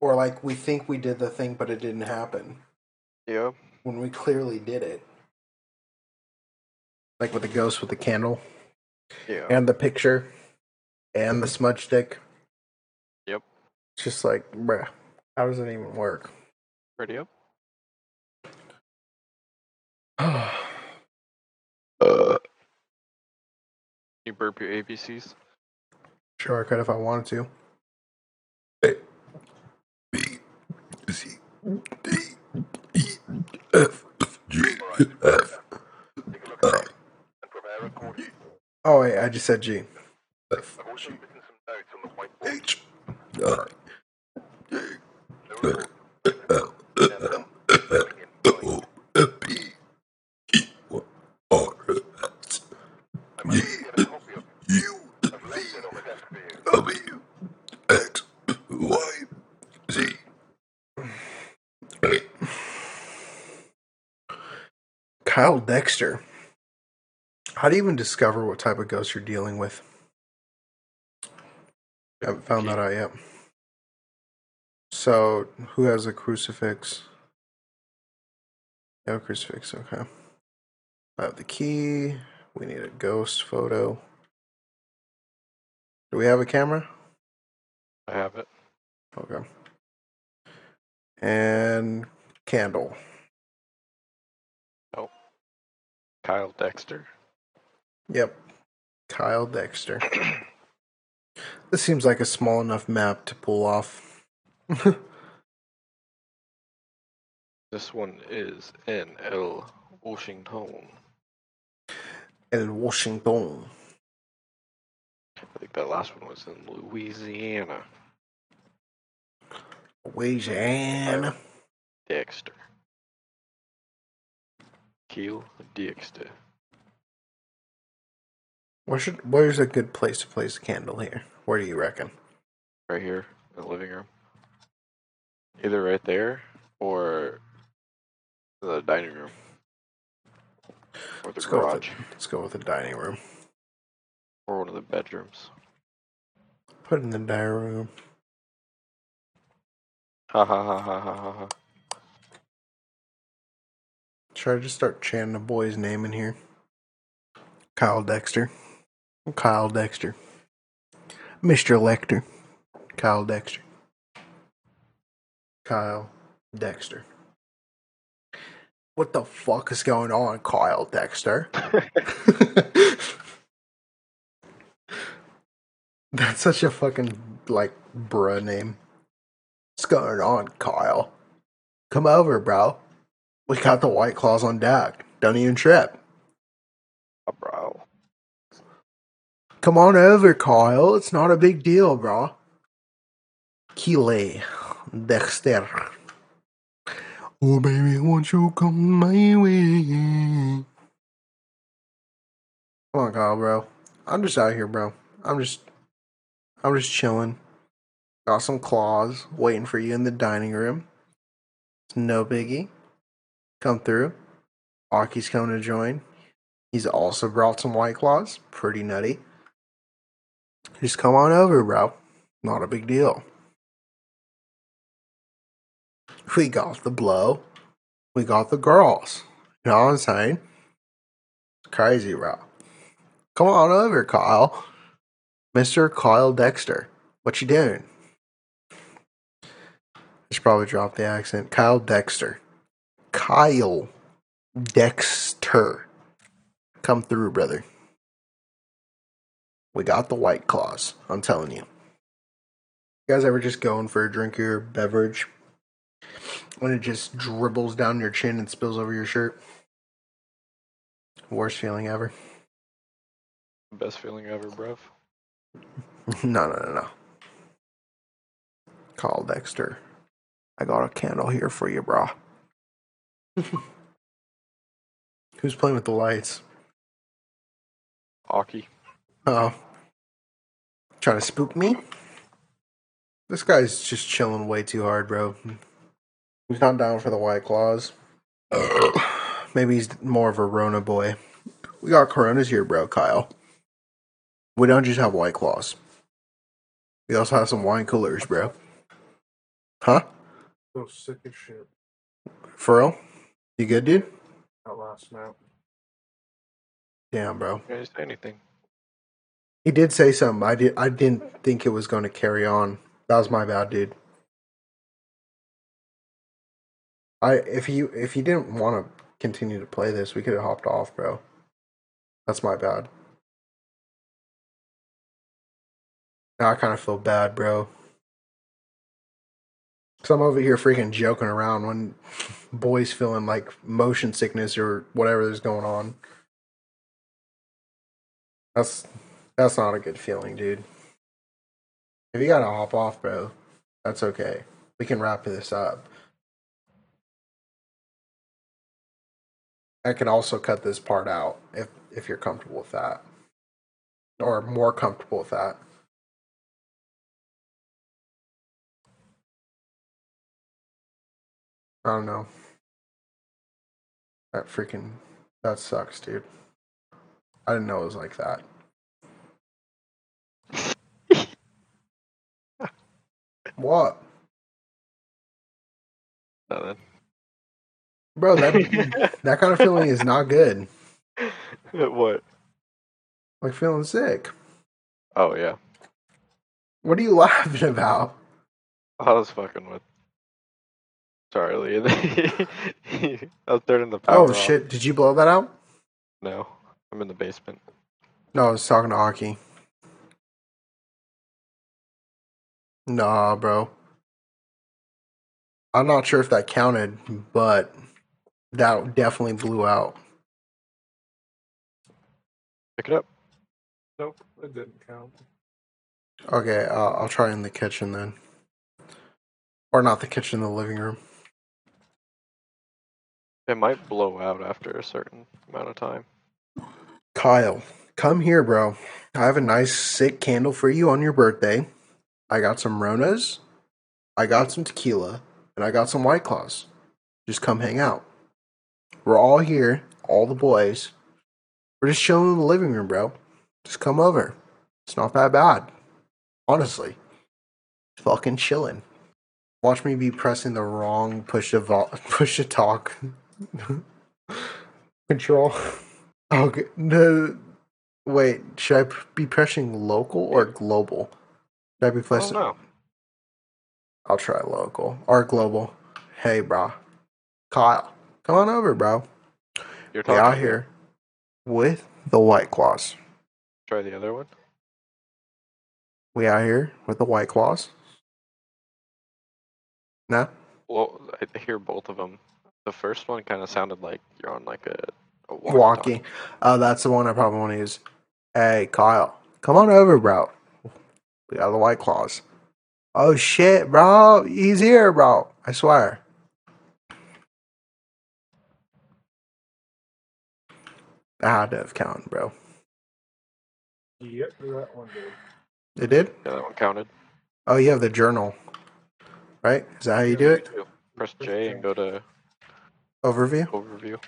Or like we think we did the thing, but it didn't happen Yeah. when we clearly did it. Like with the ghost with the candle Yeah. and the picture and the smudge stick. Yep. It's just like, bruh, how does it even work? Ready up? Sure, Uh. You burp your ABCs? Sure, I could if I wanted to. B C D E F G F Oh, wait, I just said G. F G H I J K Kyle Dexter. How do you even discover what type of ghost you're dealing with? I haven't found that out yet. So, who has a crucifix? You have a crucifix, okay. I have the key. We need a ghost photo. Do we have a camera? I have it. Okay. And candle. Kyle Dexter. Yep. Kyle Dexter. this seems like a small enough map to pull off. This one is in El Washington. El Washington. I think that last one was in Louisiana. Louisiana. Dexter. Keel Dexter. Where should where's a good place to place a candle here? Where do you reckon? Right here in the living room. Either right there or the dining room. Or the Let's go with garage. Let's go with the dining room. Or one of the bedrooms. Put it in the dining room. Ha ha ha ha ha ha ha. Should I just start chanting a boy's name in here? Kyle Dexter. Kyle Dexter. Mr. Lecter. Kyle Dexter. Kyle Dexter. What the fuck is going on, Kyle Dexter? That's such a fucking, like, bruh name. What's going on, Kyle? Come over, bro. We got the white claws on deck. Don't even trip. Ah, bro. Come on over, Kyle. It's not a big deal, bro. Kyle Dexter. Oh, baby, won't you come my way? Come on, Kyle, bro. I'm just out here, bro. I'm just, I'm just chilling. Got some claws waiting for you in the dining room. It's no biggie. Come through. Aki's coming to join. He's also brought some white claws. Pretty nutty. Just come on over, bro. Not a big deal. We got the blow. We got the girls. You know what I'm saying? Crazy, bro. Come on over, Kyle. Mr. Kyle Dexter. What you doing? I should probably drop the accent. Kyle Dexter. Kyle Dexter. Come through, brother. We got the white claws. I'm telling you. You guys ever just going for a drink your beverage when it just dribbles down your chin and spills over your shirt? Worst feeling ever. Best feeling ever, bruv. No, no, no, no. Kyle Dexter. I got a candle here for you, bro. Who's playing with the lights? Aki. Oh. Trying to spook me? This guy's just chilling way too hard, bro. He's not down for the White Claws. Maybe he's more of a Rona boy. We got Coronas here, bro, Kyle. We don't just have White Claws. We also have some wine coolers, bro. Huh? So sick as shit. For real? You good, dude? That last snap. Damn, bro. Didn't say anything. He did say something. I did. I didn't think it was going to carry on. That was my bad, dude. I if you if you didn't want to continue to play this, we could have hopped off, bro. That's my bad. Now I kind of feel bad, bro. Cause I'm over here freaking joking around when boys feeling like motion sickness or whatever is going on. That's that's not a good feeling, dude. If you gotta hop off, bro, that's okay. We can wrap this up. I can also cut this part out if if you're comfortable with that. Or more comfortable with that. I don't know. That freaking that sucks, dude. I didn't know it was like that. What? Nothing. Bro, that that kind of feeling is not good. what? Like feeling sick. Oh yeah. What are you laughing about? I was fucking with Charlie. I was turning the power Oh off. shit, did you blow that out? No, I'm in the basement. No, I was talking to Aki. Nah, bro. I'm not sure if that counted, but that definitely blew out. Pick it up. Nope, it didn't count. Okay, uh, I'll try in the kitchen then. Or not the kitchen, the living room. It might blow out after a certain amount of time. Kyle, come here, bro. I have a nice sick candle for you on your birthday. I got some Ronas, I got some tequila, and I got some White Claws. Just come hang out. We're all here, all the boys. We're just chilling in the living room, bro. Just come over. It's not that bad. Honestly. Fucking chilling. Watch me be pressing the wrong push to vol- push to talk control. Okay, no. Wait, should I p- be pressing local or global? Should I be pressing? don't. I'll try local or global. Hey, bro. Kyle, come on over, bro. You're We talking. out here with the White Claws. Try the other one. We out here with the White Claws. No? Well, I hear both of them. The first one kind of sounded like you're on like a, a Walkie. walkie-talkie. Oh, that's the one I probably want to use. Hey, Kyle, come on over, bro. We got the White Claws. Oh, shit, bro. He's here, bro. I swear. I had to have counted, bro. Yep, that one did. It did? Yeah, that one counted. Oh, you have the journal, right? Is that how you do it? Press J and go to Overview. overview.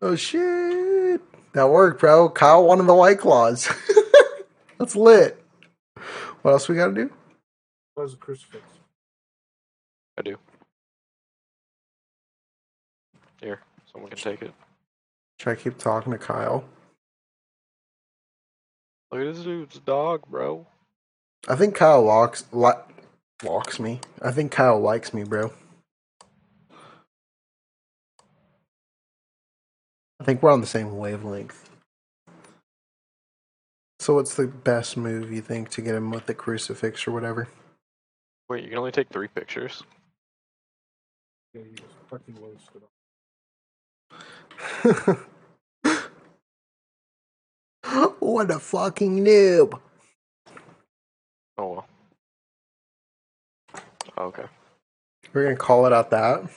Oh shit! That worked, bro. Kyle wanted the white claws. That's lit. What else we gotta do? Where's a crucifix? I do. Here, someone can take it. Should I keep talking to Kyle? Look at this dude's dog, bro. I think Kyle walks li- walks me. I think Kyle likes me, bro. I think we're on the same wavelength. So, what's the best move you think to get him with the crucifix or whatever? Wait, you can only take three pictures. Yeah, you just fucking wasted. what a fucking noob! Oh well. Oh, okay. We're gonna call it out that.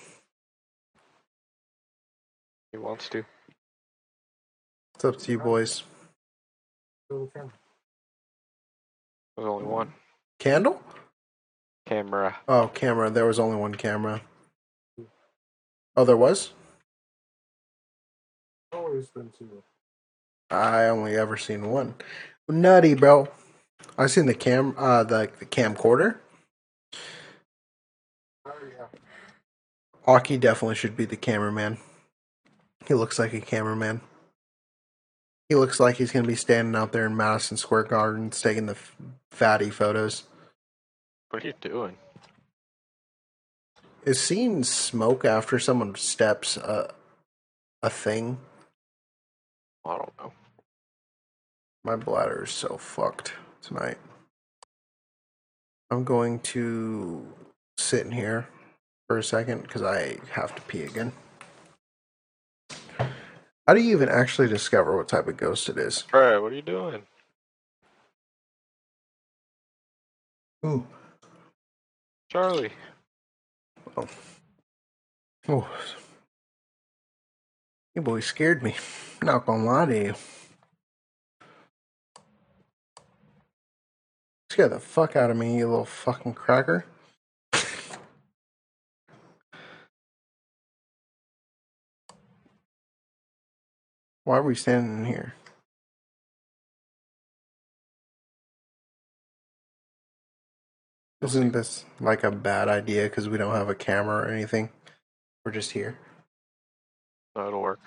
He wants to. It's up to you, boys. Go to camera. There's only one Candle? camera. Oh, camera. There was only one camera. Oh, there was? Always been two. I only ever seen one. Nutty, bro. I seen the cam, uh, the the camcorder. Oh yeah. Aki definitely should be the cameraman. He looks like a cameraman. He looks like he's gonna be standing out there in Madison Square Gardens taking the f- fatty photos. What are you doing? Is seeing smoke after someone steps a a thing? I don't know. My bladder is so fucked tonight. I'm going to sit in here for a second because I have to pee again. How do you even actually discover what type of ghost it is? Alright, what are you doing? Ooh. Charlie. Oh. You boy scared me. Not gonna lie to you. Scared the fuck out of me, you little fucking cracker. Why are we standing in here? Isn't this like a bad idea because we don't have a camera or anything? We're just here. No, it'll work.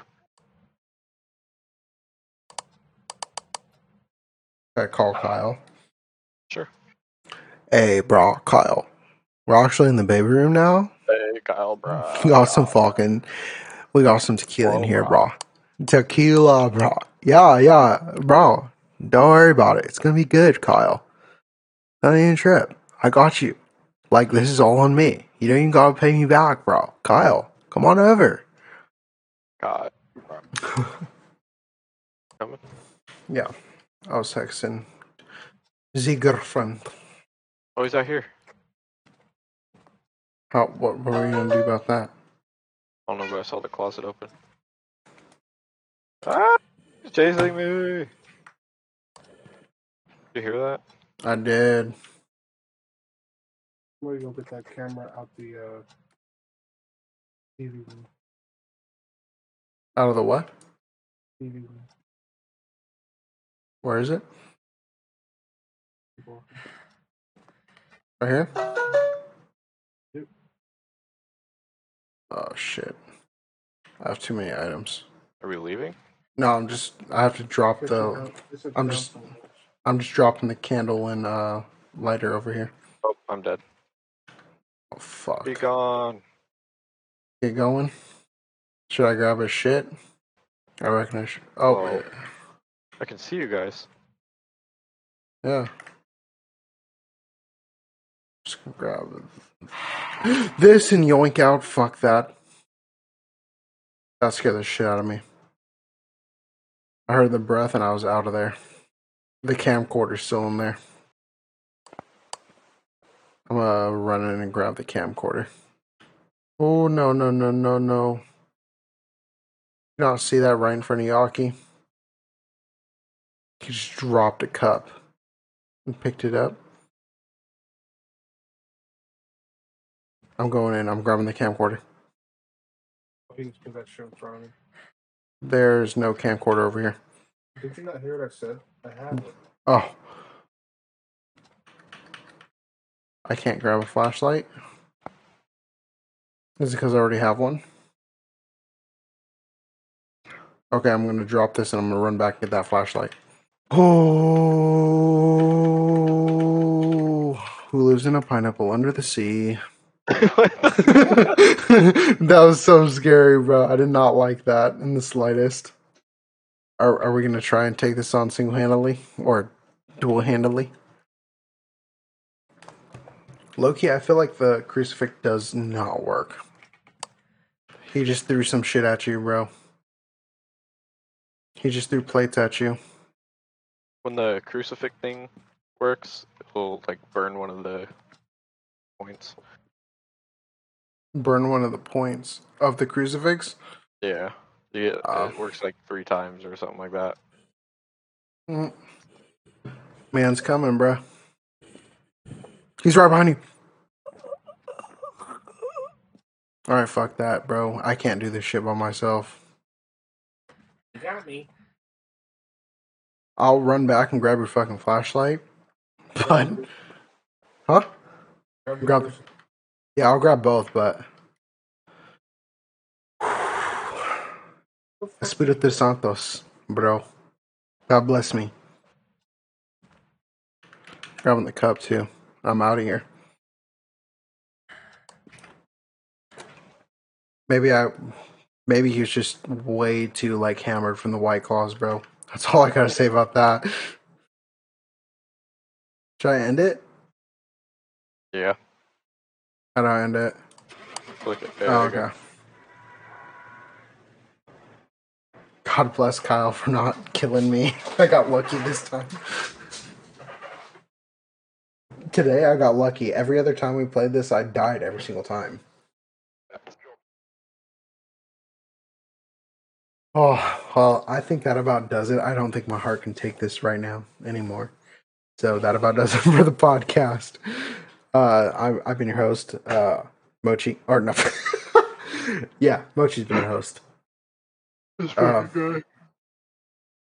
I call Kyle. Sure. Hey, bro, Kyle. We're actually in the baby room now. Hey, Kyle, bro. We got some fucking, we got some tequila in here, bro. bro. Tequila, bro. Yeah, yeah, bro. Don't worry about it. It's gonna be good, Kyle. Not even trip. I got you. Like this is all on me. You don't even gotta pay me back, bro. Kyle, come on over. God. Coming? Yeah, I was texting the girlfriend. Oh, he's out here. How? What? What are we gonna do about that? I don't know, but I saw the closet open. Ah! He's chasing me! Did you hear that? I did. Where you go get that camera out the uh, TV room? Out of the what? TV room. Where is it? Right here? Yep. Oh shit. I have too many items. Are we leaving? No, I'm just I have to drop It's the down- it's I'm the just- I'm just dropping the candle and uh lighter over here. Oh, I'm dead. Oh fuck. Be gone. Get going. Should I grab a shit? I reckon I should. Oh, Whoa. I can see you guys. yeah. Just gonna grab it. this and yoink out. Fuck that. That scared the shit out of me. I heard the breath and I was out of there. The camcorder's still in there. I'm gonna run in and grab the camcorder. Oh no no no no no! You don't see that right in front of Yaki? He just dropped a cup and picked it up. I'm going in. I'm grabbing the camcorder. He just put that shit in front of me. There's no camcorder over here. Did you not hear what I said? I have it. Oh. I can't grab a flashlight. Is it because I already have one? Okay, I'm gonna drop this and I'm gonna run back and get that flashlight. Oh, who lives in a pineapple under the sea? that was so scary, bro. I did not like that in the slightest. Are are we gonna try and take this on single handedly or dual handedly? Loki, I feel like the crucifix does not work. He just threw some shit at you, bro. He just threw plates at you. when the crucifix thing works, it will like burn one of the points. Burn one of the points of the crucifix. Yeah. You get, Oh. it works like three times or something like that. Mm. Man's coming, bro. He's right behind you. All right, fuck that, bro. I can't do this shit by myself. You got me. I'll run back and grab your fucking flashlight. But, huh? Grab Grab- yours. Yeah, I'll grab both, but. Espiritu Santos, bro. God bless me. Grabbing the cup too. I'm out of here. Maybe I, maybe he was just way too like hammered from the white claws, bro. That's all I gotta say about that. Should I end it? Yeah. How do I end it? Click it. There Oh, go. okay. God bless Kyle for not killing me. I got lucky this time. Today I got lucky. Every other time we played this, I died every single time. Oh, well, I think that about does it. I don't think my heart can take this right now anymore. So that about does it for the podcast. Uh, I, I've been your host, uh, Mochi, or no. yeah, Mochi's been your host. Um,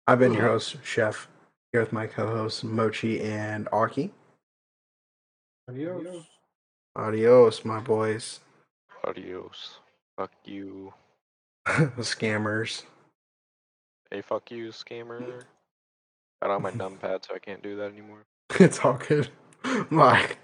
I've been your host, Chef, here with my co-hosts Mochi and Aki. Adios. Adios, my boys. Adios. Fuck you. Scammers. Hey, fuck you, scammer. Got on my numpad, so I can't do that anymore. It's all good. Bye.